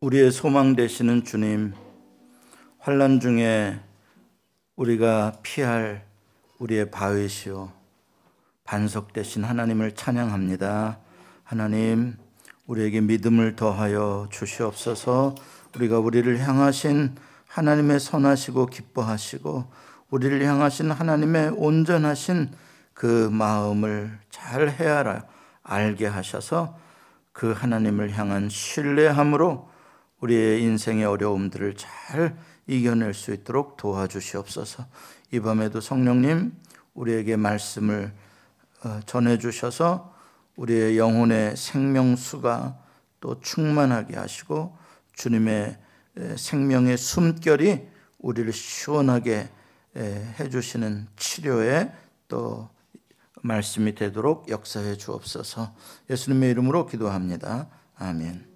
우리의 소망 되시는 주님, 환란 중에 우리가 피할 우리의 바위시오 반석 되신 하나님을 찬양합니다. 하나님, 우리에게 믿음을 더하여 주시옵소서. 우리가 우리를 향하신 하나님의 선하시고 기뻐하시고 우리를 향하신 하나님의 온전하신 그 마음을 잘 헤아라 알게 하셔서 그 하나님을 향한 신뢰함으로 우리의 인생의 어려움들을 잘 이겨낼 수 있도록 도와주시옵소서. 이 밤에도 성령님 우리에게 말씀을 어, 전해 주셔서 우리의 영혼의 생명수가 또 충만하게 하시고 주님의 생명의 숨결이 우리를 시원하게 해 주시는 치료에 또 말씀이 되도록 역사해 주옵소서. 예수님의 이름으로 기도합니다. 아멘.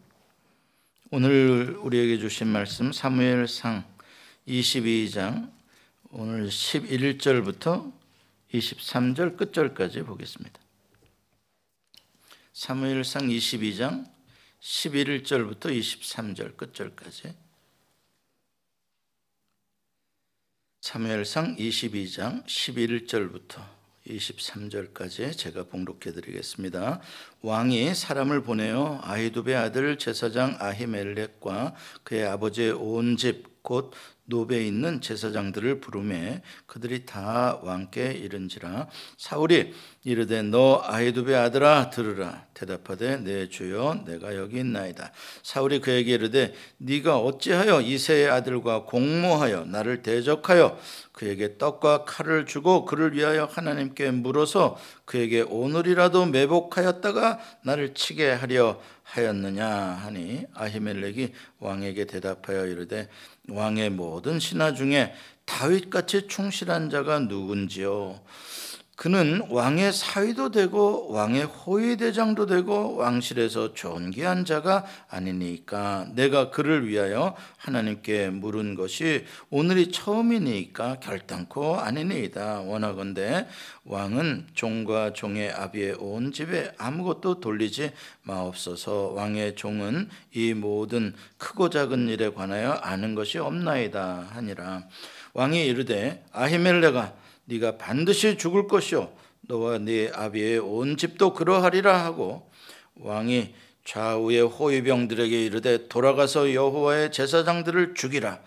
오늘 우리에게 주신 말씀 사무엘상 22장 오늘 11절부터 23절 끝절까지 보겠습니다. 사무엘상 22장 11절부터 23절 끝절까지 사무엘상 22장 11절부터 23절까지 제가 봉독해 드리겠습니다. 왕이 사람을 보내어 아히두베 아들 제사장 아히멜렉과 그의 아버지의 온 집 곧 노베에 있는 제사장들을 부르매 그들이 다 왕께 이른지라 사울이 이르되 너 아히두베 아들아 들으라. 대답하되 내 주여 내가 여기 있나이다. 사울이 그에게 이르되 네가 어찌하여 이세의 아들과 공모하여 나를 대적하여 그에게 떡과 칼을 주고 그를 위하여 하나님께 물어서 그에게 오늘이라도 매복하였다가 나를 치게 하려 하였느냐 하니 아히멜렉이 왕에게 대답하여 이르되 왕의 모든 신하 중에 다윗같이 충실한 자가 누군지요 그는 왕의 사위도 되고 왕의 호위 대장도 되고 왕실에서 존귀한 자가 아니니까. 내가 그를 위하여 하나님께 물은 것이 오늘이 처음이니까 결단코 아니니이다. 원하건대 왕은 종과 종의 아비의 온 집에 아무것도 돌리지 마옵소서. 왕의 종은 이 모든 크고 작은 일에 관하여 아는 것이 없나이다 하니라. 왕이 이르되 아히멜레가 네가 반드시 죽을 것이요 너와 네 아비의 온 집도 그러하리라 하고 왕이 좌우의 호위병들에게 이르되 돌아가서 여호와의 제사장들을 죽이라.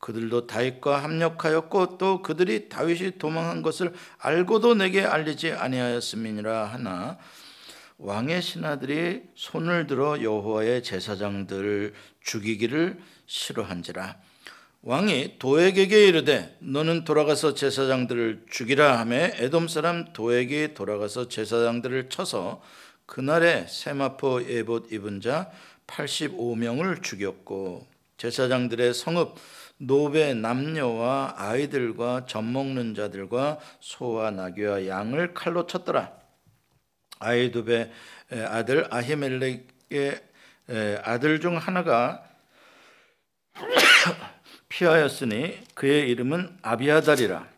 그들도 다윗과 합력하였고 또 그들이 다윗이 도망한 것을 알고도 내게 알리지 아니하였음이니라 하나 왕의 신하들이 손을 들어 여호와의 제사장들을 죽이기를 싫어한지라 왕이 도액에게 이르되 너는 돌아가서 제사장들을 죽이라 하매 에돔 사람 도액이 돌아가서 제사장들을 쳐서 그날에 세마포 예봇 입은 자 85명을 죽였고 제사장들의 성읍 노베 남녀와 아이들과 젖 먹는 자들과 소와 나귀와 양을 칼로 쳤더라. 아이두베 아들 아히멜렉의 아들 중 하나가 피하였으니 그의 이름은 아비아달이라.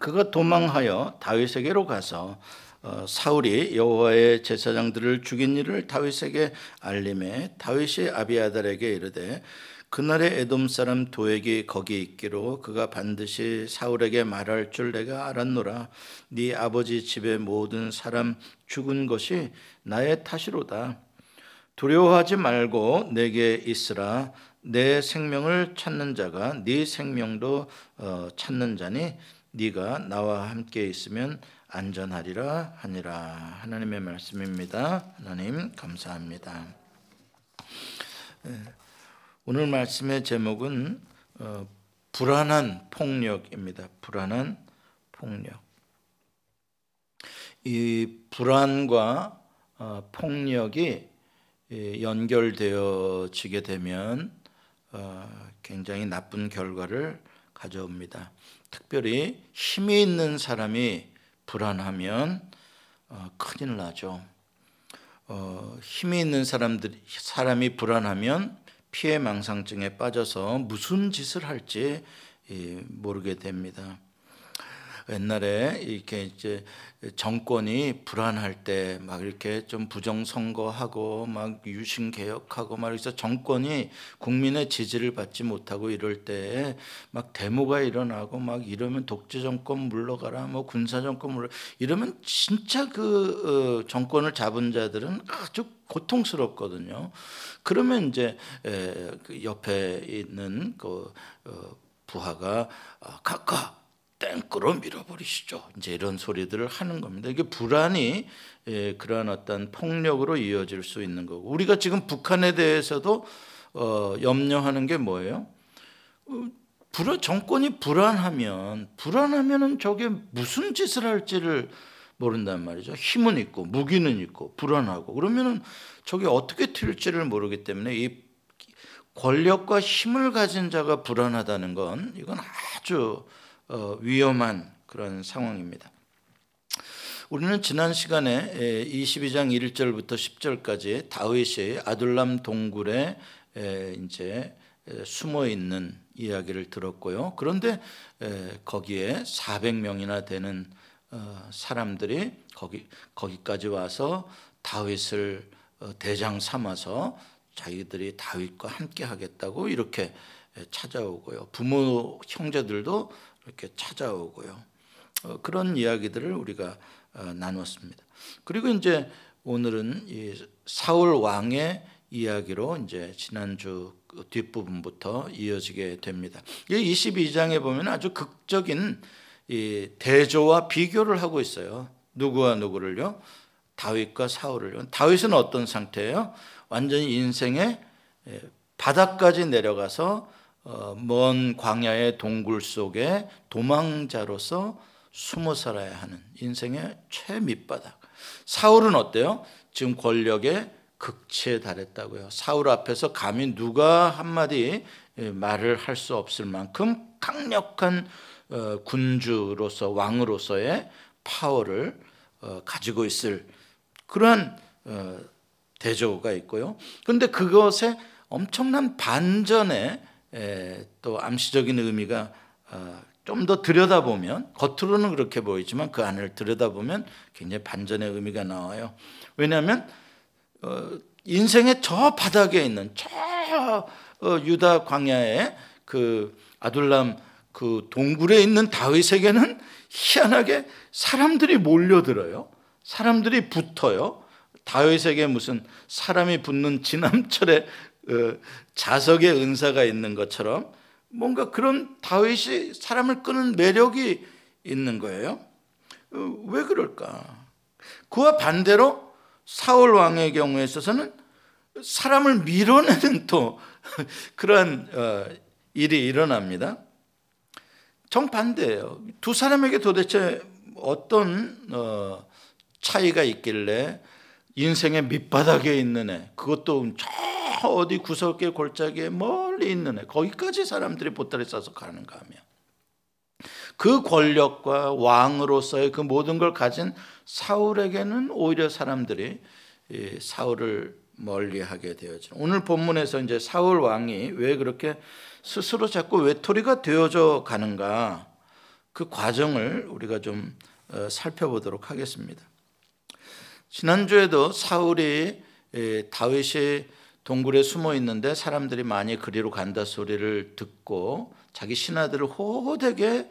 그가 도망하여 다윗에게로 가서 어, 사울이 여호와의 제사장들을 죽인 일을 다윗에게 알림해 다윗이 아비아달에게 이르되 그날에 에돔 사람 도액이 거기 있기로 그가 반드시 사울에게 말할 줄 내가 알았노라. 네 아버지 집의 모든 사람 죽은 것이 나의 탓이로다. 두려워하지 말고 내게 있으라 내 생명을 찾는 자가 네 생명도 어, 찾는 자니 네가 나와 함께 있으면 안전하리라 하니라 하나님의 말씀입니다. 하나님 감사합니다. 오늘 말씀의 제목은 어, 불안한 폭력입니다. 불안한 폭력. 이 불안과 어, 폭력이 연결되어지게 되면 어, 굉장히 나쁜 결과를 가져옵니다. 특별히 힘이 있는 사람이 불안하면 어, 큰일 나죠. 어, 힘이 있는 사람들 사람이 불안하면 피해 망상증에 빠져서 무슨 짓을 할지 모르게 됩니다. 옛날에 이렇게 이제 정권이 불안할 때 막 이렇게 좀 부정 선거하고 막 유신 개혁하고 말해서 정권이 국민의 지지를 받지 못하고 이럴 때 막 데모가 일어나고 막 이러면 독재 정권 물러가라 뭐 군사 정권 물러 이러면 진짜 그 어, 정권을 잡은 자들은 아주 고통스럽거든요. 그러면 이제 그 옆에 있는 그 어, 부하가 가까 아, 땡끄러 밀어버리시죠. 이제 이런 소리들을 하는 겁니다. 이게 불안이 예, 그러한 어떤 폭력으로 이어질 수 있는 거고 우리가 지금 북한에 대해서도 어, 염려하는 게 뭐예요? 어, 불안, 정권이 불안하면 불안하면은 저게 무슨 짓을 할지를 모른단 말이죠. 힘은 있고 무기는 있고 불안하고 그러면은 저게 어떻게 튈지를 모르기 때문에 이 권력과 힘을 가진 자가 불안하다는 건 이건 아주 어, 위험한 그런 상황입니다. 우리는 지난 시간에 22장 1절부터 10절까지 다윗이 아둘람 동굴에 이제 숨어 있는 이야기를 들었고요. 그런데 거기에 400명이나 되는 어, 사람들이 거기 거기까지 와서 다윗을 어, 대장 삼아서 자기들이 다윗과 함께 하겠다고 이렇게 찾아오고요. 부모 형제들도 이렇게 찾아오고요. 어, 그런 이야기들을 우리가 어, 나눴습니다. 그리고 이제 오늘은 이 사울 왕의 이야기로 이제 지난주 그 뒷부분부터 이어지게 됩니다. 이 22장에 보면 아주 극적인 이 대조와 비교를 하고 있어요. 누구와 누구를요? 다윗과 사울을요. 다윗은 어떤 상태예요? 완전히 인생의 예, 바닥까지 내려가서 어, 먼 광야의 동굴 속에 도망자로서 숨어 살아야 하는 인생의 최밑바닥. 사울은 어때요? 지금 권력의 극치에 달했다고요. 사울 앞에서 감히 누가 한마디 예, 말을 할 수 없을 만큼 강력한 어, 군주로서 왕으로서의 파워를 어, 가지고 있을 그러한 대조가 있고요. 그런데 그것에 엄청난 반전의 또 암시적인 의미가 어, 좀더 들여다보면 겉으로는 그렇게 보이지만 그 안을 들여다보면 굉장히 반전의 의미가 나와요. 왜냐하면 어, 인생의 저 바닥에 있는 저 어, 유다 광야의 그 아둘람 그 동굴에 있는 다윗에게는 희한하게 사람들이 몰려들어요. 사람들이 붙어요. 다윗에게 무슨 사람이 붙는 지남철에 어, 자석의 은사가 있는 것처럼 뭔가 그런 다윗이 사람을 끄는 매력이 있는 거예요. 어, 왜 그럴까? 그와 반대로 사울 왕의 경우에 있어서는 사람을 밀어내는 또 그러한 어, 일이 일어납니다. 정반대예요. 두 사람에게 도대체 어떤 차이가 있길래 인생의 밑바닥에 있는 애, 그것도 저 어디 구석에 골짜기에 멀리 있는 애, 거기까지 사람들이 보따리 싸서 가는가 하면 그 권력과 왕으로서의 그 모든 걸 가진 사울에게는 오히려 사람들이 사울을 멀리하게 되어져. 오늘 본문에서 이제 사울 왕이 왜 그렇게 스스로 자꾸 외톨이가 되어져 가는가 그 과정을 우리가 좀 어, 살펴보도록 하겠습니다. 지난주에도 사울이 다윗이 동굴에 숨어 있는데 사람들이 많이 그리로 간다 소리를 듣고 자기 신하들을 호되게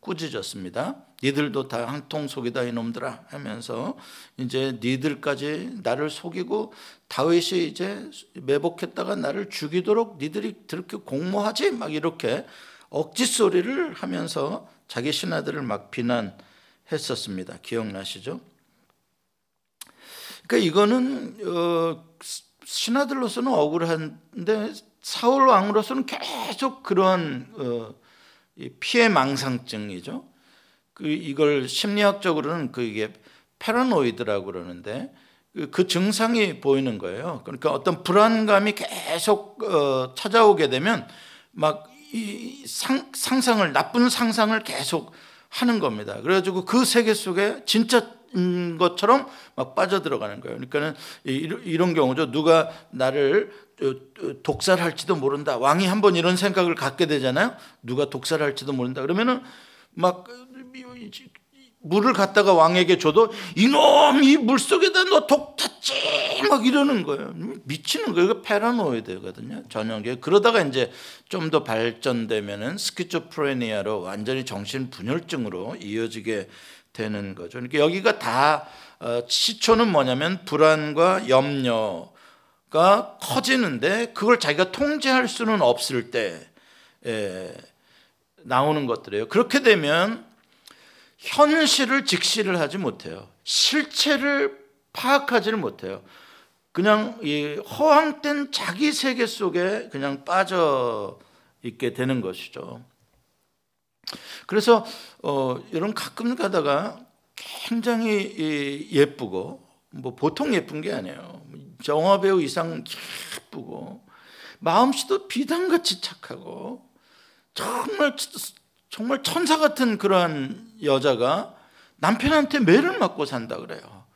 꾸짖었습니다. 니들도 다 한통 속이다 이놈들아 하면서 이제 니들까지 나를 속이고 다윗이 이제 매복했다가 나를 죽이도록 니들이 그렇게 공모하지 막 이렇게 억지 소리를 하면서 자기 신하들을 막 비난했었습니다. 기억나시죠? 그러니까 이거는 어, 신하들로서는 억울한데 사울 왕으로서는 계속 그런 어, 피해 망상증이죠. 그 이걸 심리학적으로는 그 이게 패러노이드라고 그러는데 그, 그 증상이 보이는 거예요. 그러니까 어떤 불안감이 계속 어, 찾아오게 되면 막이 상상을 나쁜 상상을 계속 하는 겁니다. 그래가지고 그 세계 속에 진짜 것처럼 막 빠져들어가는 거예요. 그러니까는 이런 경우죠. 누가 나를 독살할지도 모른다. 왕이 한번 이런 생각을 갖게 되잖아요. 누가 독살할지도 모른다. 그러면은 막 물을 갖다가 왕에게 줘도 이놈 이 물 속에다 너 독 탔지 막 이러는 거예요. 미치는 거예요. 이거 페라노이드거든요. 전형계. 그러다가 이제 좀 더 발전되면은 스키조프레니아로 완전히 정신 분열증으로 이어지게 되는 거죠. 그러니까 여기가 다 어, 시초는 뭐냐면 불안과 염려가 커지는데 그걸 자기가 통제할 수는 없을 때 에, 나오는 것들이에요. 그렇게 되면 현실을 직시를 하지 못해요. 실체를 파악하지를 못해요. 그냥 이 허황된 자기 세계 속에 그냥 빠져 있게 되는 것이죠. 그래서 어, 이런 가끔 가다가 굉장히 예쁘고 뭐 보통 예쁜 게 아니에요. 영화 배우 이상 예쁘고 마음씨도 비단같이 착하고 정말 정말 천사 같은 그러한 여자가 남편한테 매를 맞고 산다 그래요.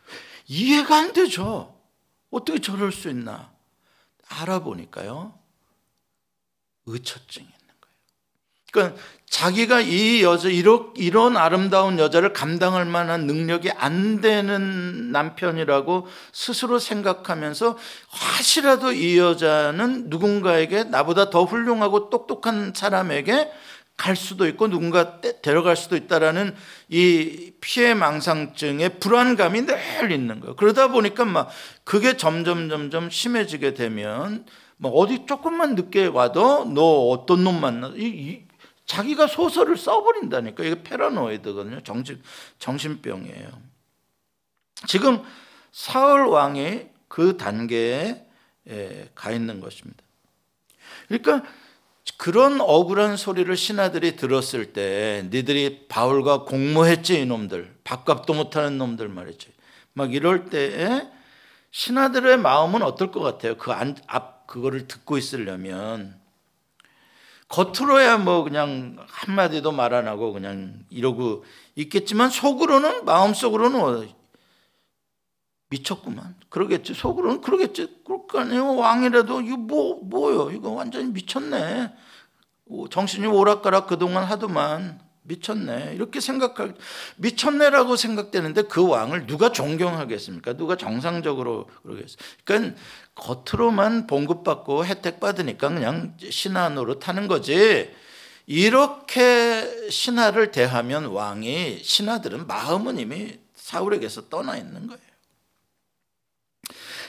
이해가 안 되죠. 어떻게 저럴 수 있나? 알아보니까요. 의처증이. 그러니까 자기가 이 여자 이런, 이런 아름다운 여자를 감당할 만한 능력이 안 되는 남편이라고 스스로 생각하면서 혹시라도 이 여자는 누군가에게 나보다 더 훌륭하고 똑똑한 사람에게 갈 수도 있고 누군가 데려갈 수도 있다라는 이 피해 망상증의 불안감이 늘 있는 거예요. 그러다 보니까 막 그게 점점 점점 심해지게 되면 뭐 어디 조금만 늦게 와도 너 어떤 놈 만나 이, 이 자기가 소설을 써버린다니까 이게 페라노이드거든요. 정신 정신병이에요. 지금 사울 왕이 그 단계에 가 있는 것입니다. 그러니까 그런 억울한 소리를 신하들이 들었을 때 니들이 바울과 공모했지 이놈들 밥값도 못하는 놈들 말이지 막 이럴 때에 신하들의 마음은 어떨 것 같아요 그 앞 그거를 듣고 있으려면 겉으로야 뭐 그냥 한마디도 말 안 하고 그냥 이러고 있겠지만 속으로는 마음속으로는 미쳤구만. 그러겠지. 속으로는 그러겠지. 그럴 거 아니에요. 왕이라도 이거 뭐 뭐요? 이거 완전히 미쳤네. 정신이 오락가락 그동안 하더만 미쳤네. 이렇게 생각할 미쳤네라고 생각되는데 그 왕을 누가 존경하겠습니까? 누가 정상적으로 그러겠어요? 그러니까 겉으로만 봉급받고 혜택 받으니까 그냥 신하 노릇하는 거지. 이렇게 신하를 대하면 왕이 신하들은 마음은 이미 사울에게서 떠나 있는 거예요.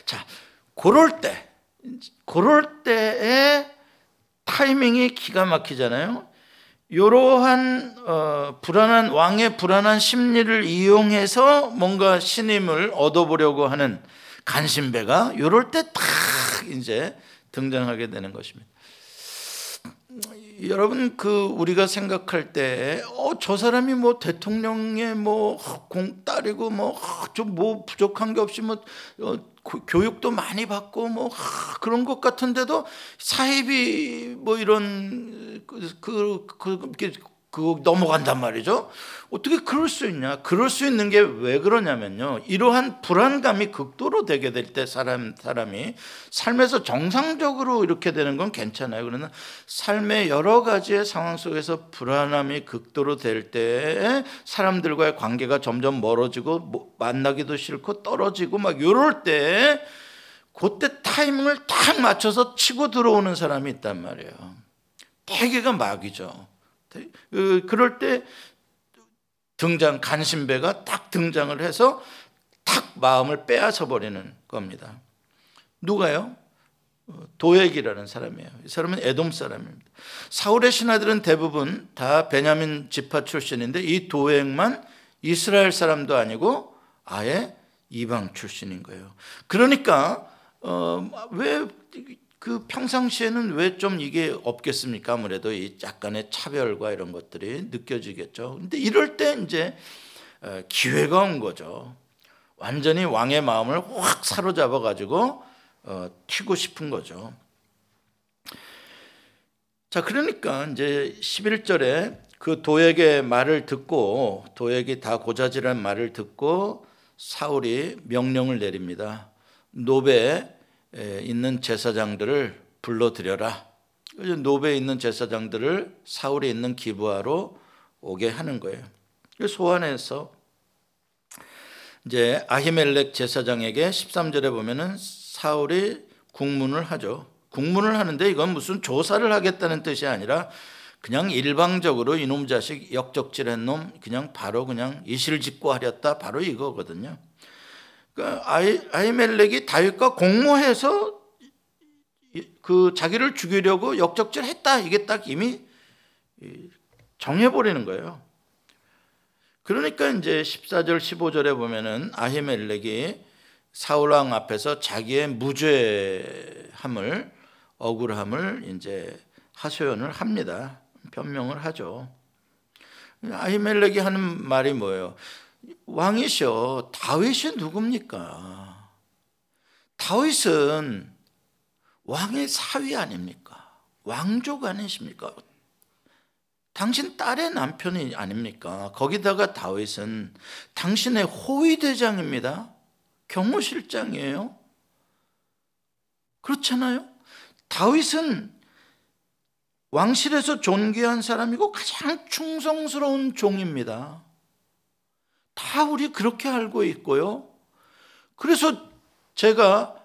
자, 그럴 때, 그럴 때에 타이밍이 기가 막히잖아요. 이러한 어, 불안한 왕의 불안한 심리를 이용해서 뭔가 신임을 얻어보려고 하는 간신배가 이럴 때 딱 이제 등장하게 되는 것입니다. 여러분 그 우리가 생각할 때 어 저 사람이 뭐 대통령의 뭐 공 딸이고 뭐 좀뭐 뭐 부족한 게 없이 뭐 어, 교육도 많이 받고 뭐 그런 것 같은데도 사입이 뭐 이런 그, 그, 그, 그 넘어간단 말이죠. 어떻게 그럴 수 있냐? 그럴 수 있는 게 왜 그러냐면요. 이러한 불안감이 극도로 되게 될 때 사람 사람이 삶에서 정상적으로 이렇게 되는 건 괜찮아요. 그러나 삶의 여러 가지의 상황 속에서 불안함이 극도로 될 때 사람들과의 관계가 점점 멀어지고 뭐 만나기도 싫고 떨어지고 막 이럴 때 그때 타이밍을 딱 맞춰서 치고 들어오는 사람이 있단 말이에요. 대개가 마귀죠. 그, 그럴 때 등장 간신배가 딱 등장을 해서 탁 마음을 빼앗아 버리는 겁니다. 누가요? 도액이라는 사람이에요. 이 사람은 에돔 사람입니다. 사울의 신하들은 대부분 다 베냐민 지파 출신인데 이 도액만 이스라엘 사람도 아니고 아예 이방 출신인 거예요. 그러니까 어, 왜 그 평상시에는 왜 좀 이게 없겠습니까? 아무래도 이 약간의 차별과 이런 것들이 느껴지겠죠. 근데 이럴 때 이제 어, 기회가 온 거죠. 완전히 왕의 마음을 확 사로잡아 가지고 어, 튀고 싶은 거죠. 자, 그러니까 이제 11절에 그 도액의 말을 듣고 도액이 다 고자질한 말을 듣고 사울이 명령을 내립니다. 노베 있는 제사장들을 불러들여라. 노베에 있는 제사장들을 사울에 있는 기부하러 오게 하는 거예요. 소환해서 이제 아히멜렉 제사장에게 13절에 보면은 사울이 국문을 하죠. 국문을 하는데 이건 무슨 조사를 하겠다는 뜻이 아니라 그냥 일방적으로 이놈 자식 역적질한 놈 그냥 바로 그냥 이실직고하렸다 바로 이거거든요. 그러니까 아이, 아이멜렉이 다윗과 공모해서 그 자기를 죽이려고 역적질했다 이게 딱 이미 정해버리는 거예요. 그러니까 이제 14절 15절에 보면은 아히멜렉이 사울 왕 앞에서 자기의 무죄함을 억울함을 이제 하소연을 합니다. 변명을 하죠. 아히멜렉이 하는 말이 뭐예요? 왕이셔. 다윗이 누굽니까? 다윗은 왕의 사위 아닙니까? 왕족 아니십니까? 당신 딸의 남편이 아닙니까? 거기다가 다윗은 당신의 호위대장입니다. 경호실장이에요. 그렇잖아요. 다윗은 왕실에서 존귀한 사람이고 가장 충성스러운 종입니다. 다 우리 그렇게 알고 있고요. 그래서 제가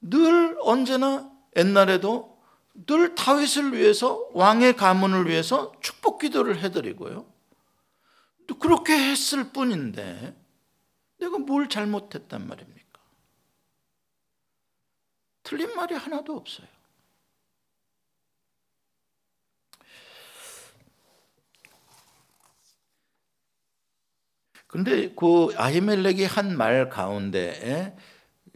늘 언제나 옛날에도 늘 다윗을 위해서 왕의 가문을 위해서 축복 기도를 해드리고요. 그렇게 했을 뿐인데 내가 뭘 잘못했단 말입니까? 틀린 말이 하나도 없어요. 근데 그 아히멜렉이 한 말 가운데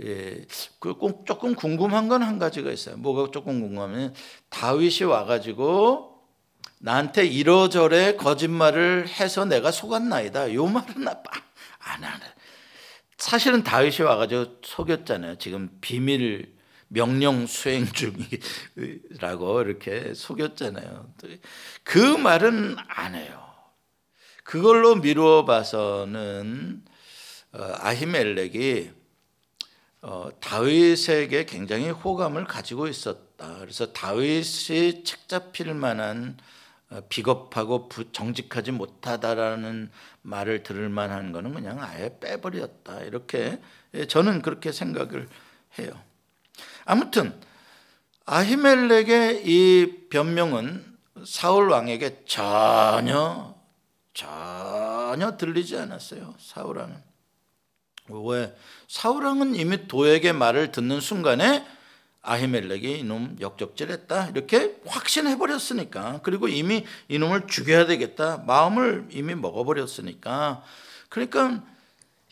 예, 그 조금 궁금한 건 한 가지가 있어요. 뭐가 조금 궁금하면 다윗이 와가지고 나한테 이러저래 거짓말을 해서 내가 속았나이다. 요 말은 안 하네. 사실은 다윗이 와가지고 속였잖아요. 지금 비밀 명령 수행 중이라고 이렇게 속였잖아요. 그 말은 안 해요. 그걸로 미루어 봐서는 어, 아히멜렉이 어, 다윗에게 굉장히 호감을 가지고 있었다. 그래서 다윗이 책 잡힐 만한 어, 비겁하고 정직하지 못하다라는 말을 들을 만한 거는 그냥 아예 빼버렸다. 이렇게 예, 저는 그렇게 생각을 해요. 아무튼 아히멜렉의 이 변명은 사울 왕에게 전혀 전혀 들리지 않았어요. 사울 왕은. 왜? 사울 왕은 이미 도에게 말을 듣는 순간에 아히멜렉이 이놈 역적질했다 이렇게 확신해 버렸으니까. 그리고 이미 이놈을 죽여야 되겠다 마음을 이미 먹어버렸으니까. 그러니까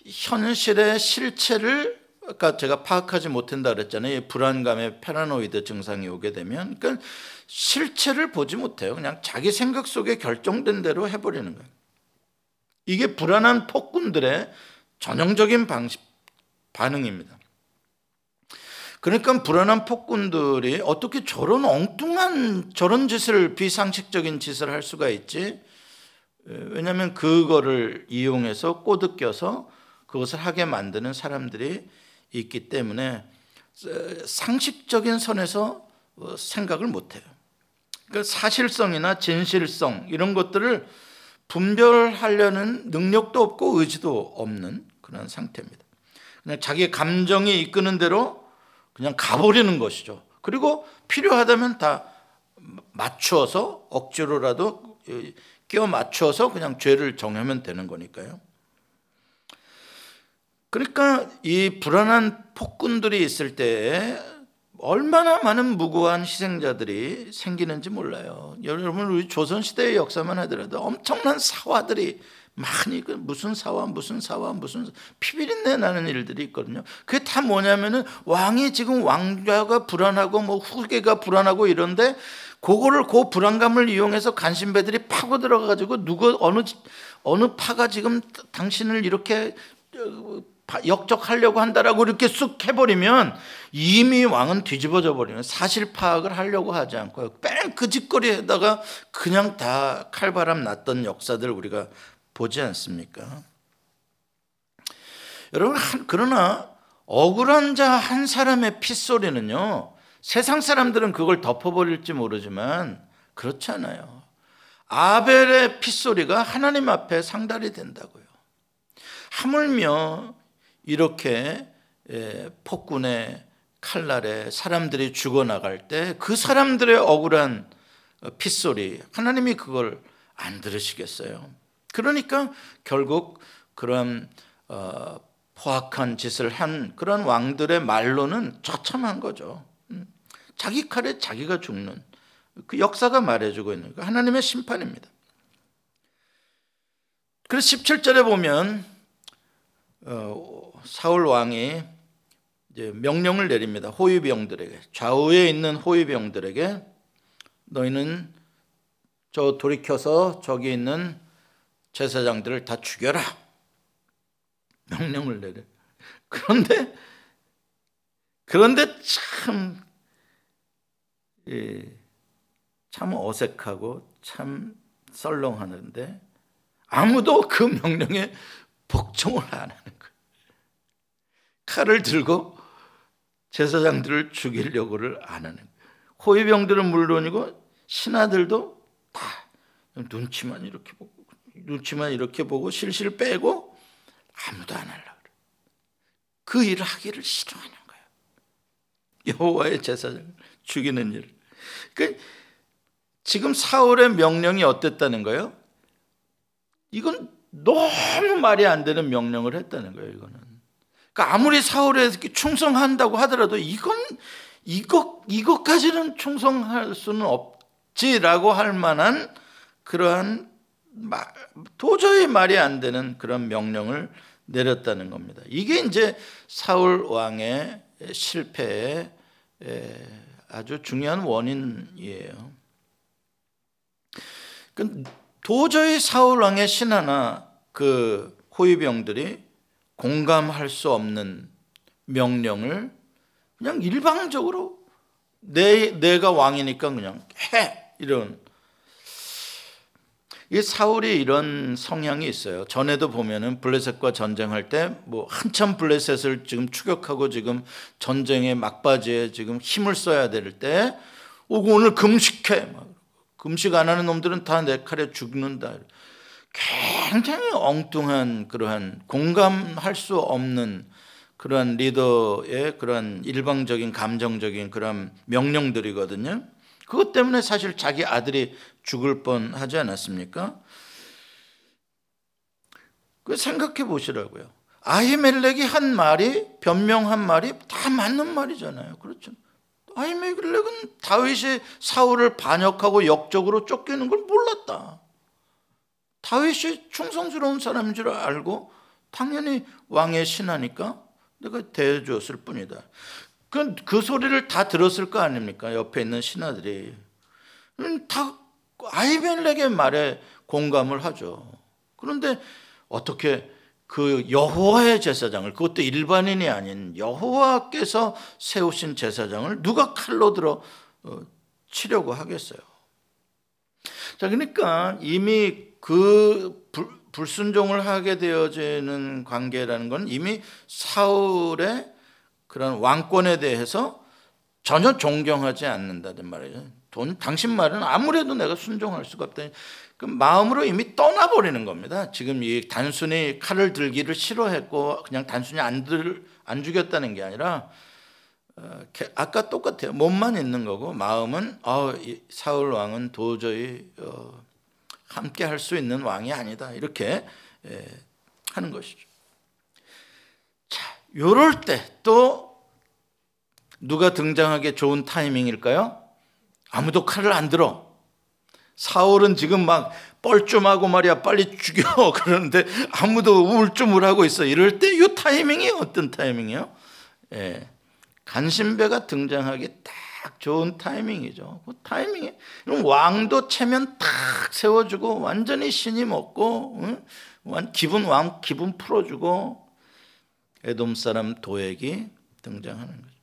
현실의 실체를 아까 제가 파악하지 못한다 그랬잖아요. 불안감에 페라노이드 증상이 오게 되면. 그러니까 실체를 보지 못해요. 그냥 자기 생각 속에 결정된 대로 해버리는 거예요 이게 불안한 폭군들의 전형적인 방식 반응입니다 그러니까 불안한 폭군들이 어떻게 저런 엉뚱한 저런 짓을 비상식적인 짓을 할 수가 있지? 왜냐하면 그거를 이용해서 꼬드겨서 그것을 하게 만드는 사람들이 있기 때문에 상식적인 선에서 어, 생각을 못해요. 그러니까 사실성이나 진실성 이런 것들을 분별하려는 능력도 없고 의지도 없는 그런 상태입니다. 그냥 자기 감정이 이끄는 대로 그냥 가버리는 것이죠. 그리고 필요하다면 다 맞추어서 억지로라도 끼워 맞추어서 그냥 죄를 정하면 되는 거니까요. 그러니까 이 불안한 폭군들이 있을 때 얼마나 많은 무고한 희생자들이 생기는지 몰라요. 여러분 우리 조선 시대의 역사만 하더라도 엄청난 사화들이 많이 그 무슨 사와 무슨 사와 무슨 피비린내 나는 일들이 있거든요. 그게 다 뭐냐면은 왕이 지금 왕자가 불안하고 뭐 후계가 불안하고 이런데 그거를 그 불안감을 이용해서 간신배들이 파고 들어가 가지고 누구 어느 어느 파가 지금 당신을 이렇게 어, 역적하려고 한다라고 이렇게 쑥 해버리면 이미 왕은 뒤집어져 버리면 사실 파악을 하려고 하지 않고 뺑 그 짓거리에다가 그냥 다 칼바람 났던 역사들 우리가 보지 않습니까? 여러분 그러나 억울한 자 한 사람의 핏소리는요 세상 사람들은 그걸 덮어버릴지 모르지만 그렇지 않아요 아벨의 핏소리가 하나님 앞에 상달이 된다고요. 하물며 이렇게 예, 폭군의 칼날에 사람들이 죽어나갈 때 그 사람들의 억울한 핏소리 하나님이 그걸 안 들으시겠어요. 그러니까 결국 그런 어, 포악한 짓을 한 그런 왕들의 말로는 처참한 거죠. 음. 자기 칼에 자기가 죽는 그 역사가 말해주고 있는 거 하나님의 심판입니다. 그래서 17절에 보면 어, 사울 왕이 명령을 내립니다. 호위병들에게 좌우에 있는 호위병들에게 너희는 저 돌이켜서 저기 있는 제사장들을 다 죽여라. 명령을 내려. 그런데 그런데 참, 예, 참 어색하고 참 썰렁하는데 아무도 그 명령에 복종을 안 하는. 칼을 들고 제사장들을 죽이려고를 안 하는. 호위병들은 물론이고 신하들도 다 눈치만 이렇게 보고 눈치만 이렇게 보고 실실 빼고 아무도 안 하려고 그래. 그 일을 하기를 싫어하는 거예요. 여호와의 제사장을 죽이는 일. 그 지금 사울의 명령이 어땠다는 거예요? 이건 너무 말이 안 되는 명령을 했다는 거예요. 이거는. 그러니까 아무리 사울에 충성한다고 하더라도 이건 이것 이것까지는 충성할 수는 없지라고 할 만한 그러한 도저히 말이 안 되는 그런 명령을 내렸다는 겁니다. 이게 이제 사울 왕의 실패의 아주 중요한 원인이에요. 그 도저히 사울 왕의 신하나 그 호위병들이 공감할 수 없는 명령을 그냥 일방적으로 내 내가 왕이니까 그냥 해 이런 이 사울이 이런 성향이 있어요. 전에도 보면은 블레셋과 전쟁할 때 뭐 한참 블레셋을 지금 추격하고 지금 전쟁의 막바지에 지금 힘을 써야 될 때 오늘 금식해. 금식 안 하는 놈들은 다 내 칼에 죽는다. 굉장히 엉뚱한 그러한 공감할 수 없는 그러한 리더의 그러한 일방적인 감정적인 그런 명령들이거든요. 그것 때문에 사실 자기 아들이 죽을 뻔 하지 않았습니까? 그 생각해 보시라고요. 아히멜렉이 한 말이 변명 한 말이 다 맞는 말이잖아요. 그렇죠. 아히멜렉은 다윗이 사울을 반역하고 역적으로 쫓기는 걸 몰랐다. 다윗이 충성스러운 사람인 줄 알고 당연히 왕의 신하니까 내가 대해주었을 뿐이다. 그, 그 소리를 다 들었을 거 아닙니까? 옆에 있는 신하들이. 음, 다 아이멜렉의 말에 공감을 하죠. 그런데 어떻게 그 여호와의 제사장을 그것도 일반인이 아닌 여호와께서 세우신 제사장을 누가 칼로 들어 어, 치려고 하겠어요. 자, 그러니까 이미 그 불, 불순종을 하게 되어지는 관계라는 건 이미 사울의 그런 왕권에 대해서 전혀 존경하지 않는다는 말이죠. 돈, 당신 말은 아무래도 내가 순종할 수가 없다. 그 마음으로 이미 떠나버리는 겁니다. 지금 이 단순히 칼을 들기를 싫어했고 그냥 단순히 안, 들, 안 죽였다는 게 아니라 어, 아까 똑같아요. 몸만 있는 거고 마음은 어, 사울 왕은 도저히 어, 함께 할 수 있는 왕이 아니다. 이렇게 에, 하는 것이죠. 요럴 때 또 누가 등장하기 좋은 타이밍일까요? 아무도 칼을 안 들어. 사울은 지금 막 뻘쭘하고 말이야 빨리 죽여 그러는데 아무도 우울증을하고 있어. 이럴 때 이 타이밍이 어떤 타이밍이요? 예, 간신배가 등장하기 딱 좋은 타이밍이죠. 그 타이밍에 그럼 왕도 체면 탁 세워주고 완전히 신이 먹고 응? 기분 왕 기분 풀어주고 에돔 사람 도액이 등장하는 거죠.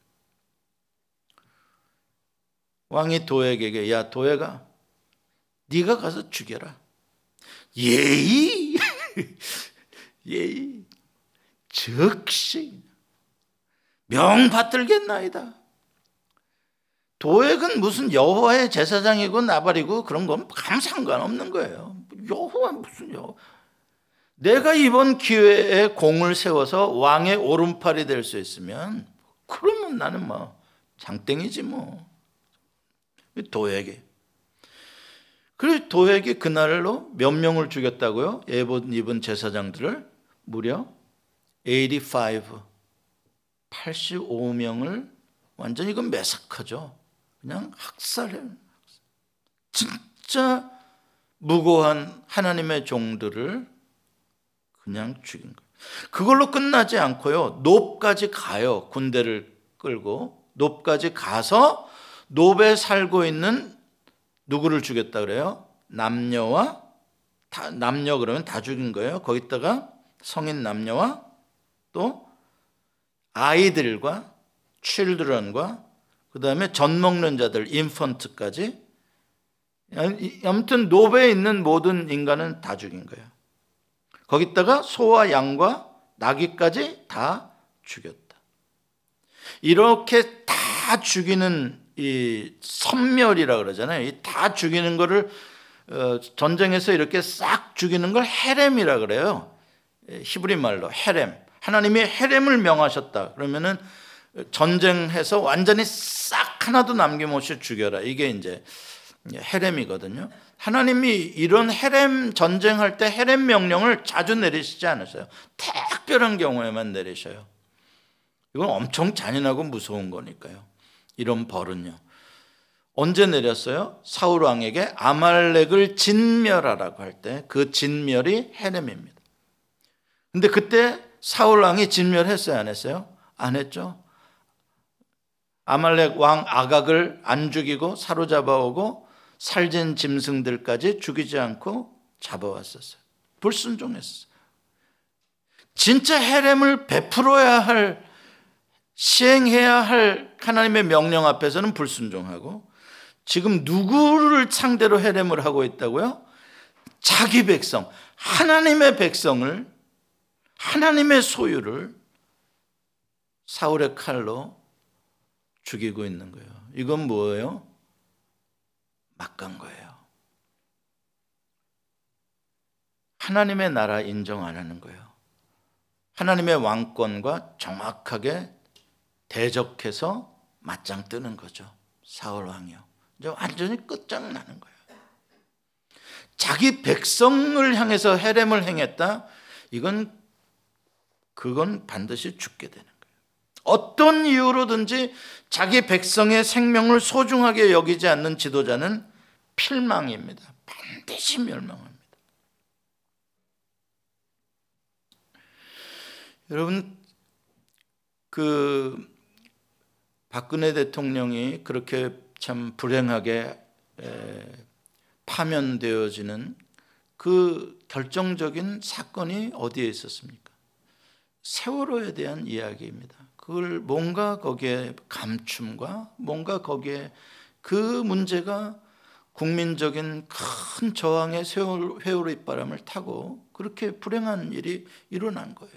왕이 도액에게 야 도액아 네가 가서 죽여라. 예의 예의 즉시 명 받들겠나이다. 도액은 무슨 여호와의 제사장이고 나발이고 그런 건 아무 상관없는 거예요. 여호와 무슨 여호와. 내가 이번 기회에 공을 세워서 왕의 오른팔이 될 수 있으면 그러면 나는 뭐 장땡이지 뭐. 도액이. 그래서 도액이 그날로 몇 명을 죽였다고요? 예본 입은 제사장들을 무려 85, 85명을 완전히 이건 매사카죠. 그냥 학살해. 진짜 무고한 하나님의 종들을 그냥 죽인 거예요. 그걸로 끝나지 않고요. 높까지 가요. 군대를 끌고 높까지 가서 높에 살고 있는 누구를 죽였다 그래요? 남녀와 다, 남녀 그러면 다 죽인 거예요. 거기다가 성인 남녀와 또 아이들과 children과 그 다음에 젖 먹는 자들 인펀트까지 아무튼 노베에 있는 모든 인간은 다 죽인 거예요. 거기다가 소와 양과 나귀까지 다 죽였다. 이렇게 다 죽이는 이 선멸이라 그러잖아요. 다 죽이는 거를 어, 전쟁에서 이렇게 싹 죽이는 걸 헤렘이라 그래요. 히브리 말로 헤렘. 하나님이 헤렘을 명하셨다. 그러면은 전쟁해서 완전히 싹 하나도 남김없이 죽여라. 이게 이제 헤렘이거든요. 하나님이 이런 헤렘 전쟁할 때 헤렘 명령을 자주 내리시지 않으세요. 특별한 경우에만 내리셔요. 이건 엄청 잔인하고 무서운 거니까요. 이런 벌은요. 언제 내렸어요? 사울 왕에게 아말렉을 진멸하라고 할 때 그 진멸이 헤렘입니다. 근데 그때 사울 왕이 진멸했어요, 안 했어요? 안 했죠. 아말렉 왕 아각을 안 죽이고 사로잡아 오고 살진 짐승들까지 죽이지 않고 잡아왔었어요. 불순종했어요. 진짜 헤렘을 베풀어야 할 시행해야 할 하나님의 명령 앞에서는 불순종하고 지금 누구를 상대로 헤렘을 하고 있다고요? 자기 백성, 하나님의 백성을 하나님의 소유를 사울의 칼로 죽이고 있는 거예요. 이건 뭐예요? 막간 거예요. 하나님의 나라 인정 안 하는 거예요. 하나님의 왕권과 정확하게 대적해서 맞짱 뜨는 거죠. 사울 왕이요. 이제 완전히 끝장나는 거예요. 자기 백성을 향해서 해렘을 행했다. 이건 그건 반드시 죽게 되는. 어떤 이유로든지 자기 백성의 생명을 소중하게 여기지 않는 지도자는 필망입니다. 반드시 멸망합니다. 여러분 그 박근혜 대통령이 그렇게 참 불행하게 파면되어지는 그 결정적인 사건이 어디에 있었습니까? 세월호에 대한 이야기입니다. 그걸 뭔가 거기에 감춤과 뭔가 거기에 그 문제가 국민적인 큰 저항의 세월, 회오리 잇바람을 타고 그렇게 불행한 일이 일어난 거예요.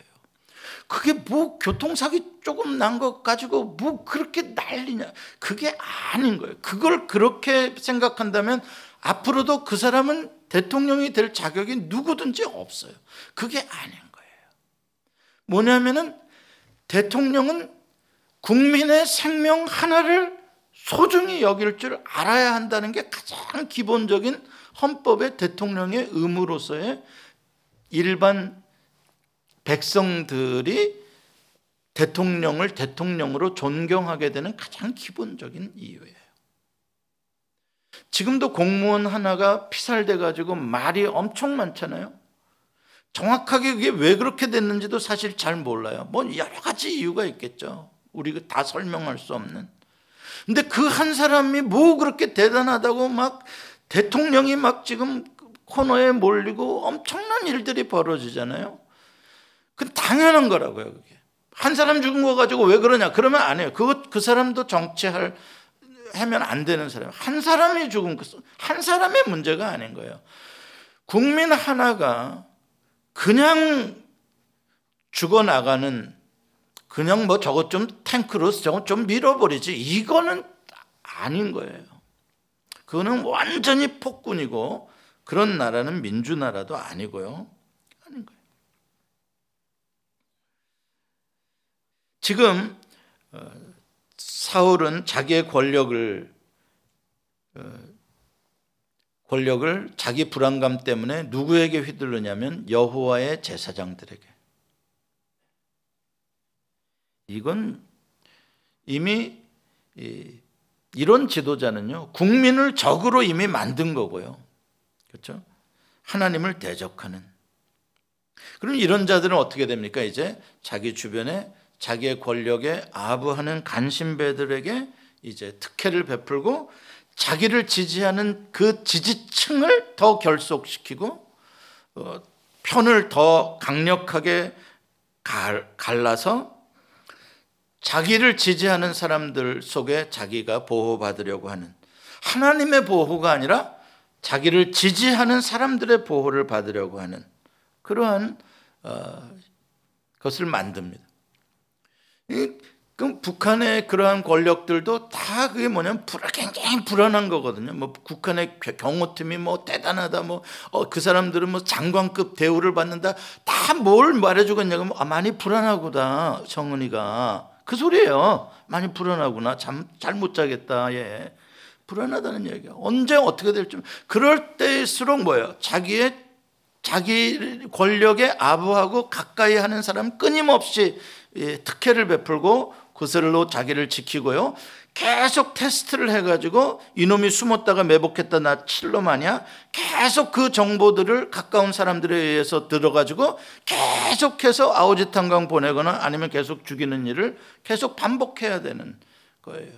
그게 뭐 교통사기 조금 난 것 가지고 뭐 그렇게 난리냐. 그게 아닌 거예요. 그걸 그렇게 생각한다면 앞으로도 그 사람은 대통령이 될 자격이 누구든지 없어요. 그게 아닌 거예요. 뭐냐면은 대통령은 국민의 생명 하나를 소중히 여길 줄 알아야 한다는 게 가장 기본적인 헌법의 대통령의 의무로서의 일반 백성들이 대통령을 대통령으로 존경하게 되는 가장 기본적인 이유예요. 지금도 공무원 하나가 피살돼 가지고 말이 엄청 많잖아요. 정확하게 그게 왜 그렇게 됐는지도 사실 잘 몰라요. 뭐 여러 가지 이유가 있겠죠. 우리가 다 설명할 수 없는. 근데 그 한 사람이 뭐 그렇게 대단하다고 막 대통령이 막 지금 코너에 몰리고 엄청난 일들이 벌어지잖아요. 그 당연한 거라고요, 그게. 한 사람 죽은 거 가지고 왜 그러냐? 그러면 안 해요. 그것, 그 사람도 정치할, 하면 안 되는 사람. 한 사람이 죽은, 그한 사람의 문제가 아닌 거예요. 국민 하나가 그냥 죽어나가는 그냥 뭐 저것 좀 탱크로 저것 좀 밀어버리지 이거는 아닌 거예요. 그거는 완전히 폭군이고 그런 나라는 민주나라도 아니고요. 아닌 거예요. 지금 어, 사울은 자기의 권력을 어, 권력을 자기 불안감 때문에 누구에게 휘둘르냐면 여호와의 제사장들에게. 이건 이미 이런 지도자는요 국민을 적으로 이미 만든 거고요, 그렇죠? 하나님을 대적하는. 그럼 이런 자들은 어떻게 됩니까? 이제 자기 주변에 자기의 권력에 아부하는 간신배들에게 이제 특혜를 베풀고 자기를 지지하는 그 지지층을 더 결속시키고 어, 편을 더 강력하게 갈, 갈라서 자기를 지지하는 사람들 속에 자기가 보호받으려고 하는 하나님의 보호가 아니라 자기를 지지하는 사람들의 보호를 받으려고 하는 그러한 어, 것을 만듭니다. 그럼 북한의 그러한 권력들도 다 그게 뭐냐면 굉장히 불안한 거거든요. 뭐 북한의 경호팀이 뭐 대단하다, 뭐그 어, 그 사람들은 뭐 장관급 대우를 받는다, 다 뭘 말해주겠냐고 뭐, 아, 많이 불안하구나 정은이가 그 소리예요. 많이 불안하구나, 잠잘 못 자겠다, 예. 불안하다는 얘기야. 언제 어떻게 될지 그럴 때일수록 뭐예요? 자기의 자기 권력에 아부하고 가까이 하는 사람 끊임없이 예, 특혜를 베풀고 그슬로 자기를 지키고요. 계속 테스트를 해가지고 이놈이 숨었다가 매복했다 나 칠놈 아니야? 계속 그 정보들을 가까운 사람들에 의해서 들어가지고 계속해서 아우지탄강 보내거나 아니면 계속 죽이는 일을 계속 반복해야 되는 거예요.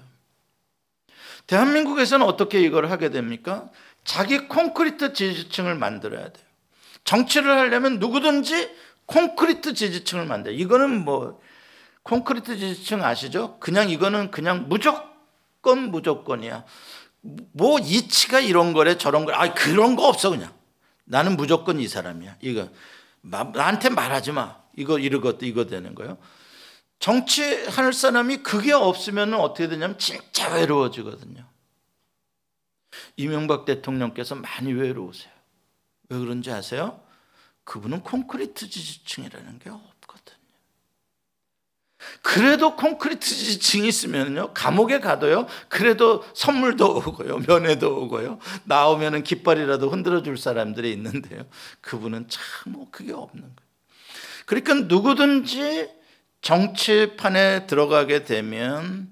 대한민국에서는 어떻게 이걸 하게 됩니까? 자기 콘크리트 지지층을 만들어야 돼요. 정치를 하려면 누구든지 콘크리트 지지층을 만들어요. 이거는 뭐 콘크리트 지지층 아시죠? 그냥 이거는 그냥 무조건 무조건이야. 뭐 이치가 이런 거래 저런 거래. 아 그런 거 없어 그냥. 나는 무조건 이 사람이야. 이거 나한테 말하지 마. 이거 이러것도 이거 되는 거요. 정치할 사람이 그게 없으면 어떻게 되냐면 진짜 외로워지거든요. 이명박 대통령께서 많이 외로우세요. 왜 그런지 아세요? 그분은 콘크리트 지지층이라는 게 그래도 콘크리트 지층이 있으면요 감옥에 가도요 그래도 선물도 오고요 면회도 오고요 나오면은 깃발이라도 흔들어 줄 사람들이 있는데요 그분은 참 뭐 그게 없는 거예요. 그러니까 누구든지 정치판에 들어가게 되면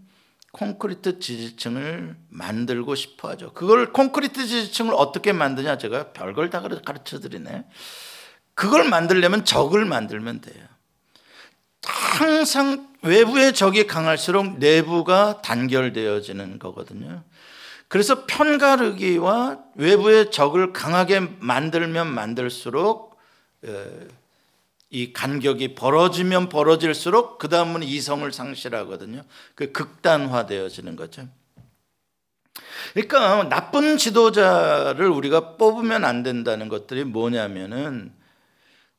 콘크리트 지지층을 만들고 싶어 하죠. 그걸 콘크리트 지지층을 어떻게 만드냐 제가 별걸 다 가르쳐 드리네. 그걸 만들려면 적을 만들면 돼요. 항상 외부의 적이 강할수록 내부가 단결되어지는 거거든요. 그래서 편가르기와 외부의 적을 강하게 만들면 만들수록 이 간격이 벌어지면 벌어질수록 그 다음은 이성을 상실하거든요. 그 극단화되어지는 거죠. 그러니까 나쁜 지도자를 우리가 뽑으면 안 된다는 것들이 뭐냐면은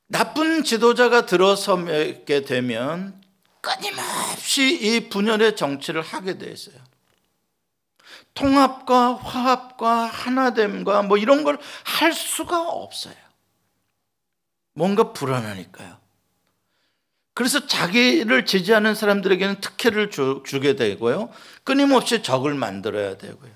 나쁜 지도자가 들어서게 되면 끊임없이 이 분열의 정치를 하게 돼 있어요. 통합과 화합과 하나됨과 뭐 이런 걸 할 수가 없어요. 뭔가 불안하니까요. 그래서 자기를 지지하는 사람들에게는 특혜를 주, 주게 되고요. 끊임없이 적을 만들어야 되고요.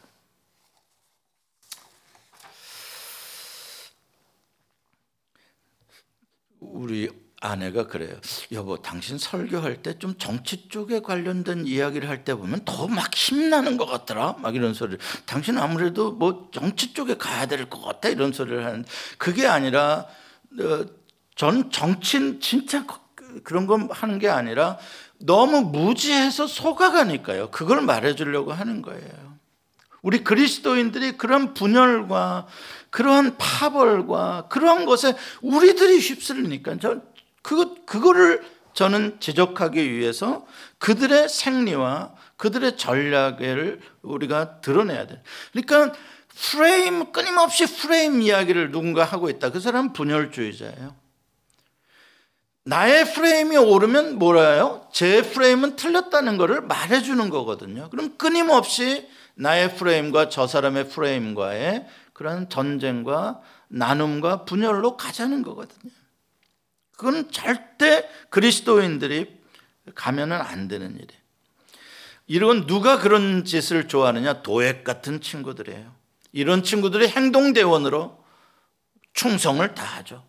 우리 아내가 그래요. 여보, 당신 설교할 때 좀 정치 쪽에 관련된 이야기를 할 때 보면 더 막 힘나는 것 같더라. 막 이런 소리를. 당신 아무래도 뭐 정치 쪽에 가야 될 것 같다. 이런 소리를 하는. 그게 아니라, 어, 전 정치는 진짜 그런 거 하는 게 아니라 너무 무지해서 속아가니까요. 그걸 말해주려고 하는 거예요. 우리 그리스도인들이 그런 분열과 그러한 파벌과 그러한 것에 우리들이 휩쓸리니까 저 그, 그거를 저는 지적하기 위해서 그들의 생리와 그들의 전략을 우리가 드러내야 돼. 그러니까 프레임, 끊임없이 프레임 이야기를 누군가 하고 있다. 그 사람은 분열주의자예요. 나의 프레임이 오르면 뭐라요? 제 프레임은 틀렸다는 것을 말해주는 거거든요. 그럼 끊임없이 나의 프레임과 저 사람의 프레임과의 그런 전쟁과 나눔과 분열로 가자는 거거든요. 그건 절대 그리스도인들이 가면은 안 되는 일이에요. 이런 누가 그런 짓을 좋아하느냐? 도액 같은 친구들이에요. 이런 친구들이 행동대원으로 충성을 다하죠.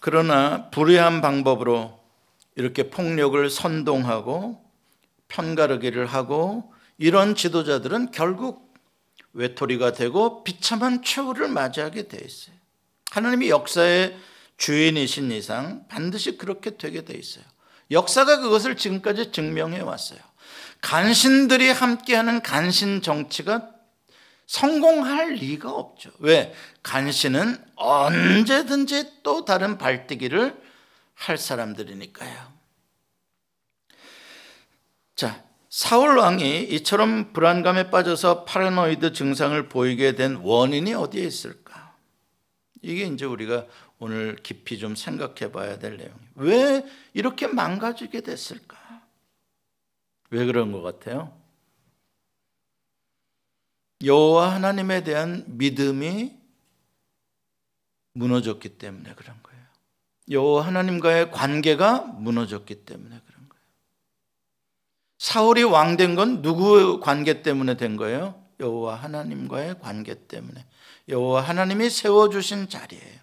그러나 불의한 방법으로 이렇게 폭력을 선동하고 편가르기를 하고 이런 지도자들은 결국 외톨이가 되고 비참한 최후를 맞이하게 돼 있어요. 하나님이 역사의 주인이신 이상 반드시 그렇게 되게 돼 있어요. 역사가 그것을 지금까지 증명해 왔어요. 간신들이 함께하는 간신 정치가 성공할 리가 없죠. 왜? 간신은 언제든지 또 다른 발디기를 할 사람들이니까요. 자, 사울 왕이 이처럼 불안감에 빠져서 파라노이드 증상을 보이게 된 원인이 어디에 있을까? 이게 이제 우리가 오늘 깊이 좀 생각해 봐야 될 내용이에요. 왜 이렇게 망가지게 됐을까? 왜 그런 것 같아요? 여호와 하나님에 대한 믿음이 무너졌기 때문에 그런 거예요. 여호와 하나님과의 관계가 무너졌기 때문에 거예요. 사울이 왕 된 건 누구 관계 때문에 된 거예요? 여호와 하나님과의 관계 때문에. 여호와 하나님이 세워 주신 자리예요.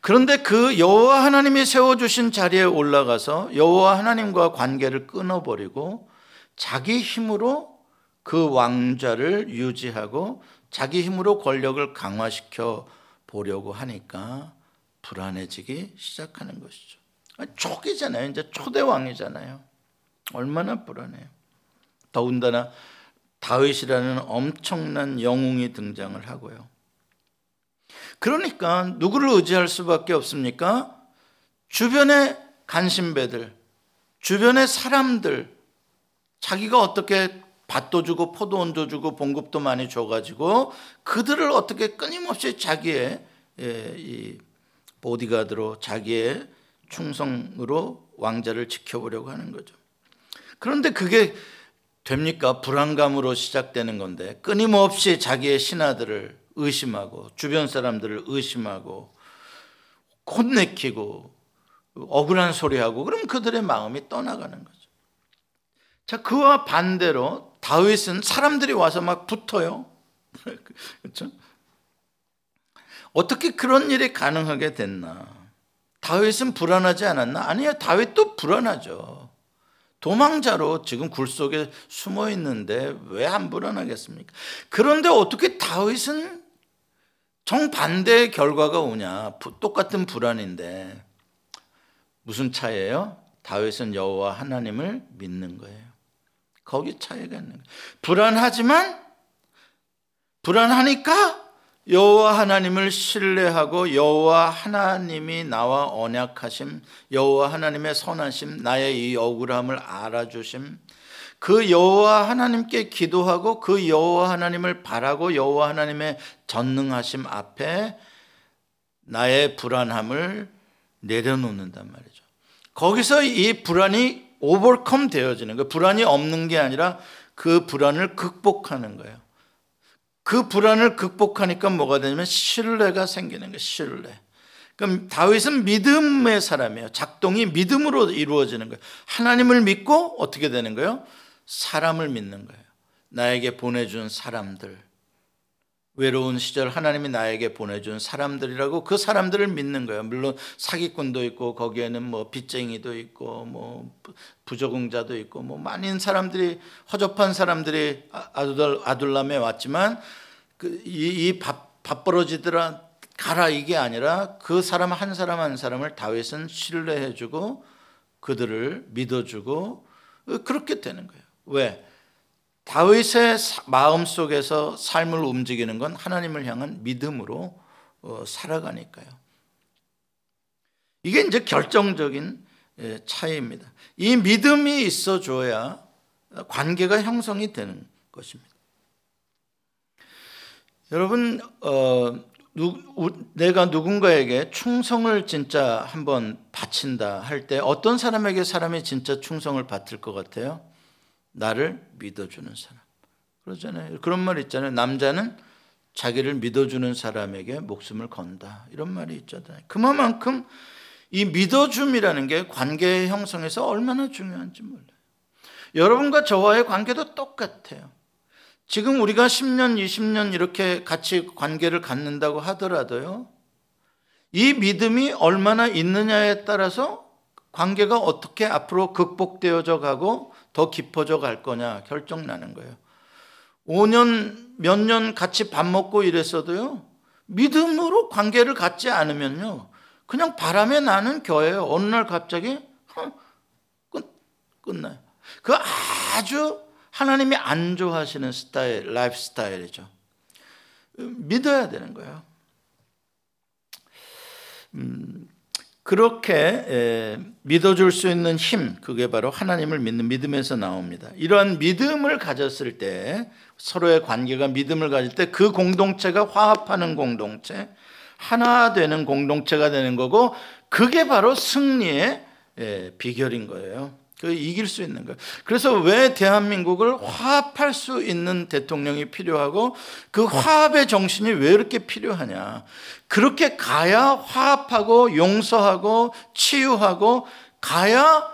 그런데 그 여호와 하나님이 세워 주신 자리에 올라가서 여호와 하나님과 관계를 끊어 버리고 자기 힘으로 그 왕좌를 유지하고 자기 힘으로 권력을 강화시켜 보려고 하니까 불안해지기 시작하는 것이죠. 초기잖아요. 이제 초대 왕이잖아요. 얼마나 불안해요. 더군다나 다윗이라는 엄청난 영웅이 등장을 하고요. 그러니까 누구를 의지할 수밖에 없습니까? 주변의 간신배들, 주변의 사람들, 자기가 어떻게 밭도 주고 포도원도 주고 봉급도 많이 줘가지고 그들을 어떻게 끊임없이 자기의 예, 이 보디가드로 자기의 충성으로 왕자를 지켜보려고 하는 거죠. 그런데 그게 됩니까? 불안감으로 시작되는 건데 끊임없이 자기의 신하들을 의심하고 주변 사람들을 의심하고 혼내키고 억울한 소리하고 그럼 그들의 마음이 떠나가는 거죠. 자, 그와 반대로 다윗은 사람들이 와서 막 붙어요. 그렇죠? 어떻게 그런 일이 가능하게 됐나? 다윗은 불안하지 않았나? 아니요, 다윗도 불안하죠. 도망자로 지금 굴 속에 숨어 있는데 왜 안 불안하겠습니까? 그런데 어떻게 다윗은 정반대의 결과가 오냐? 똑같은 불안인데 무슨 차이예요? 다윗은 여호와 하나님을 믿는 거예요. 거기 차이가 있는 거예요. 불안하지만 불안하니까 여호와 하나님을 신뢰하고 여호와 하나님이 나와 언약하심, 여호와 하나님의 선하심, 나의 이 억울함을 알아주심, 그 여호와 하나님께 기도하고 그 여호와 하나님을 바라고 여호와 하나님의 전능하심 앞에 나의 불안함을 내려놓는단 말이죠. 거기서 이 불안이 오버컴 되어지는 거예요. 불안이 없는 게 아니라 그 불안을 극복하는 거예요. 그 불안을 극복하니까 뭐가 되냐면 신뢰가 생기는 거예요. 신뢰. 그럼 다윗은 믿음의 사람이에요. 작동이 믿음으로 이루어지는 거예요. 하나님을 믿고 어떻게 되는 거예요? 사람을 믿는 거예요. 나에게 보내준 사람들. 외로운 시절 하나님이 나에게 보내준 사람들이라고 그 사람들을 믿는 거예요. 물론 사기꾼도 있고 거기에는 뭐 빚쟁이도 있고 뭐 부적응자도 있고 뭐 많은 사람들이 허접한 사람들이 아, 아둘 아둘람에 왔지만 그이 밥, 밥벌어지더라 가라 이게 아니라 그 사람 한 사람 한 사람을 다윗은 신뢰해주고 그들을 믿어주고 그렇게 되는 거예요. 왜? 다윗의 마음 속에서 삶을 움직이는 건 하나님을 향한 믿음으로 어, 살아가니까요. 이게 이제 결정적인 예, 차이입니다. 이 믿음이 있어줘야 관계가 형성이 되는 것입니다. 여러분, 어, 누, 내가 누군가에게 충성을 진짜 한번 바친다 할 때 어떤 사람에게 사람이 진짜 충성을 바칠 것 같아요? 나를 믿어주는 사람. 그러잖아요. 그런 말 있잖아요. 남자는 자기를 믿어주는 사람에게 목숨을 건다. 이런 말이 있잖아요. 그만큼 이 믿어줌이라는 게 관계 형성에서 얼마나 중요한지 몰라요. 여러분과 저와의 관계도 똑같아요. 지금 우리가 10년, 20년 이렇게 같이 관계를 갖는다고 하더라도요. 이 믿음이 얼마나 있느냐에 따라서 관계가 어떻게 앞으로 극복되어져 가고 더 깊어져 갈 거냐 결정 나는 거예요. 5년, 몇 년 같이 밥 먹고 이랬어도요. 믿음으로 관계를 갖지 않으면요. 그냥 바람에 나는 겨예요. 어느 날 갑자기 끝, 끝나요. 그 아주 하나님이 안 좋아하시는 스타일, 라이프 스타일이죠. 믿어야 되는 거예요. 음, 그렇게 믿어줄 수 있는 힘, 그게 바로 하나님을 믿는 믿음에서 나옵니다. 이러한 믿음을 가졌을 때, 서로의 관계가 믿음을 가질 때 그 공동체가 화합하는 공동체, 하나 되는 공동체가 되는 거고, 그게 바로 승리의 비결인 거예요. 그 이길 수 있는 거예요. 그래서 왜 대한민국을 화합할 수 있는 대통령이 필요하고 그 화합의 정신이 왜 이렇게 필요하냐. 그렇게 가야 화합하고 용서하고 치유하고 가야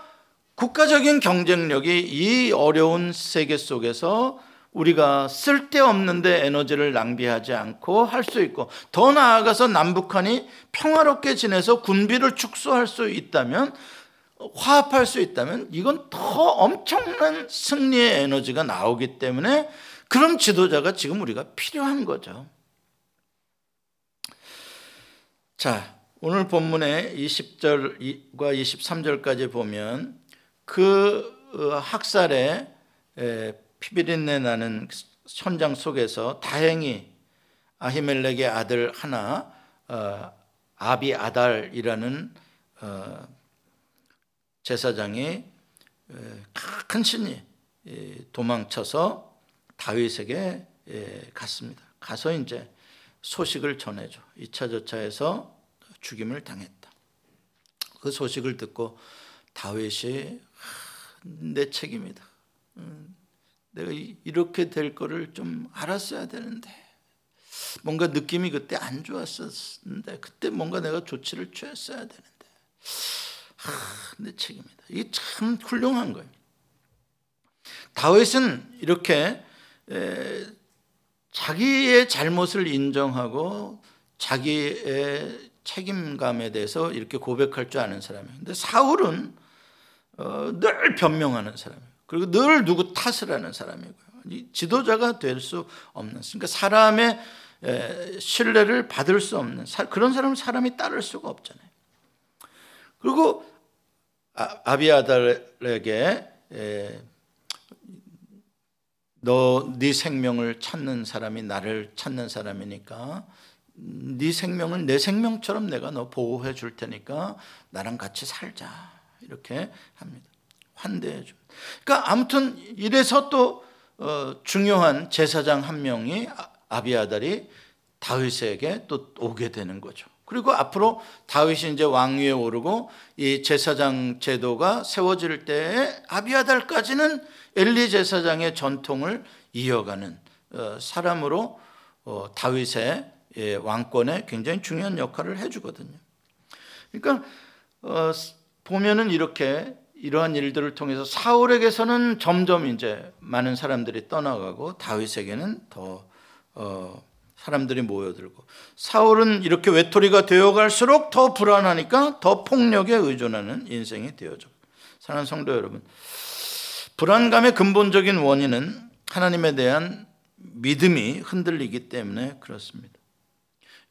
국가적인 경쟁력이 이 어려운 세계 속에서 우리가 쓸데없는데 에너지를 낭비하지 않고 할 수 있고 더 나아가서 남북한이 평화롭게 지내서 군비를 축소할 수 있다면 화합할 수 있다면 이건 더 엄청난 승리의 에너지가 나오기 때문에 그런 지도자가 지금 우리가 필요한 거죠. 자, 오늘 본문의 20절과 23절까지 보면 그 어, 학살의 피비린내 나는 현장 속에서 다행히 아히멜렉의 아들 하나 어, 아비 아달이라는 어, 제사장이 큰 신이 도망쳐서 다윗에게 갔습니다. 가서 이제 소식을 전해줘. 2차 저차에서 죽임을 당했다. 그 소식을 듣고 다윗이 내 책임이다. 음, 내가 이렇게 될 거를 좀 알았어야 되는데 뭔가 느낌이 그때 안 좋았었는데 그때 뭔가 내가 조치를 취했어야 되는데 내 책임이다. 이게 참 훌륭한 거예요. 다윗은 이렇게 자기의 잘못을 인정하고 자기의 책임감에 대해서 이렇게 고백할 줄 아는 사람이에요. 근데 사울은 어, 늘 변명하는 사람이에요. 그리고 늘 누구 탓을 하는 사람이고요. 지도자가 될 수 없는. 그러니까 사람의 신뢰를 받을 수 없는 그런 사람은 사람이 따를 수가 없잖아요. 그리고 아, 아비아달에게 너 네 생명을 찾는 사람이 나를 찾는 사람이니까 네 생명을 내 생명처럼 내가 너 보호해 줄 테니까 나랑 같이 살자 이렇게 합니다. 환대해 줘. 그러니까 아무튼 이래서 또 어, 중요한 제사장 한 명이 아, 아비아달이 다윗에게 또 오게 되는 거죠. 그리고 앞으로 다윗이 이제 왕위에 오르고 이 제사장 제도가 세워질 때에 아비아달까지는 엘리 제사장의 전통을 이어가는 어, 사람으로 어, 다윗의 예, 왕권에 굉장히 중요한 역할을 해주거든요. 그러니까 어, 보면은 이렇게 이러한 일들을 통해서 사울에게서는 점점 이제 많은 사람들이 떠나가고 다윗에게는 더 사람들이 모여들고 사울은 이렇게 외톨이가 되어갈수록 더 불안하니까 더 폭력에 의존하는 인생이 되어져. 사랑하는 성도 여러분, 불안감의 근본적인 원인은 하나님에 대한 믿음이 흔들리기 때문에 그렇습니다.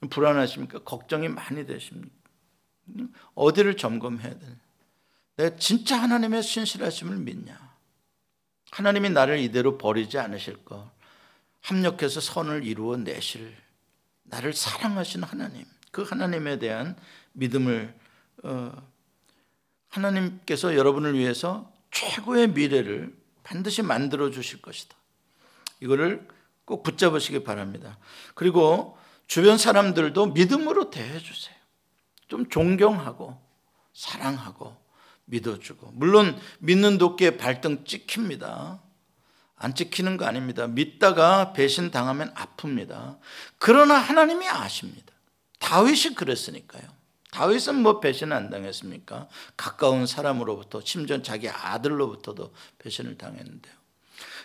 불안하십니까? 걱정이 많이 되십니까? 어디를 점검해야 되나? 내가 진짜 하나님의 신실하심을 믿냐? 하나님이 나를 이대로 버리지 않으실 것. 합력해서 선을 이루어 내실 나를 사랑하신 하나님 그 하나님에 대한 믿음을 어, 하나님께서 여러분을 위해서 최고의 미래를 반드시 만들어 주실 것이다. 이거를 꼭 붙잡으시기 바랍니다. 그리고 주변 사람들도 믿음으로 대해 주세요. 좀 존경하고 사랑하고 믿어주고 물론 믿는 도끼에 발등 찍힙니다. 안 찍히는 거 아닙니다. 믿다가 배신 당하면 아픕니다. 그러나 하나님이 아십니다. 다윗이 그랬으니까요. 다윗은 뭐 배신 안 당했습니까? 가까운 사람으로부터 심지어 자기 아들로부터도 배신을 당했는데요.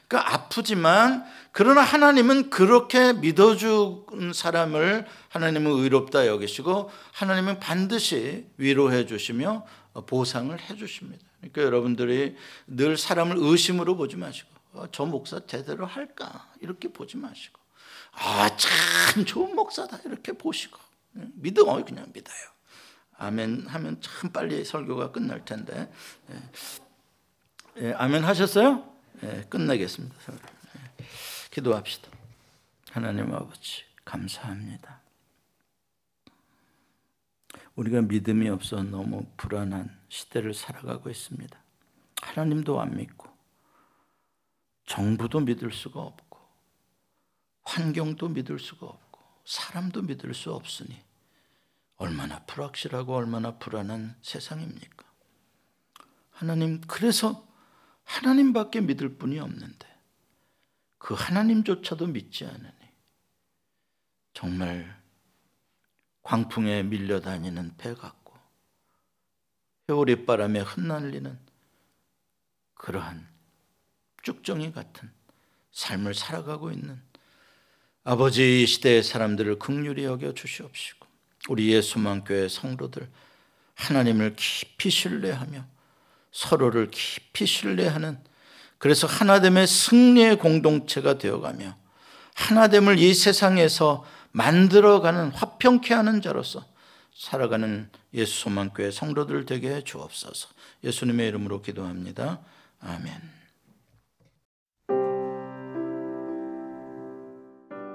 그러니까 아프지만 그러나 하나님은 그렇게 믿어준 사람을 하나님은 의롭다 여기시고 하나님은 반드시 위로해 주시며 보상을 해 주십니다. 그러니까 여러분들이 늘 사람을 의심으로 보지 마시고 어, 저 목사 제대로 할까 이렇게 보지 마시고 아 참 좋은 목사다 이렇게 보시고 믿어 그냥 믿어요. 아멘 하면 참 빨리 설교가 끝날 텐데 예. 예, 아멘 하셨어요? 예, 끝내겠습니다. 예, 기도합시다. 하나님 아버지 감사합니다. 우리가 믿음이 없어 너무 불안한 시대를 살아가고 있습니다. 하나님도 안 믿고 정부도 믿을 수가 없고 환경도 믿을 수가 없고 사람도 믿을 수 없으니 얼마나 불확실하고 얼마나 불안한 세상입니까? 하나님 그래서 하나님밖에 믿을 분이 없는데 그 하나님조차도 믿지 않으니 정말 광풍에 밀려다니는 배 같고 회오리 바람에 흩날리는 그러한 쭉정이 같은 삶을 살아가고 있는 아버지 이 시대의 사람들을 극률히 여겨 주시옵시고 우리 예수만교회 성도들 하나님을 깊이 신뢰하며 서로를 깊이 신뢰하는 그래서 하나됨의 승리의 공동체가 되어가며 하나됨을 이 세상에서 만들어가는 화평케 하는 자로서 살아가는 예수 소망교회 성도들 되게 해 주옵소서. 예수님의 이름으로 기도합니다. 아멘.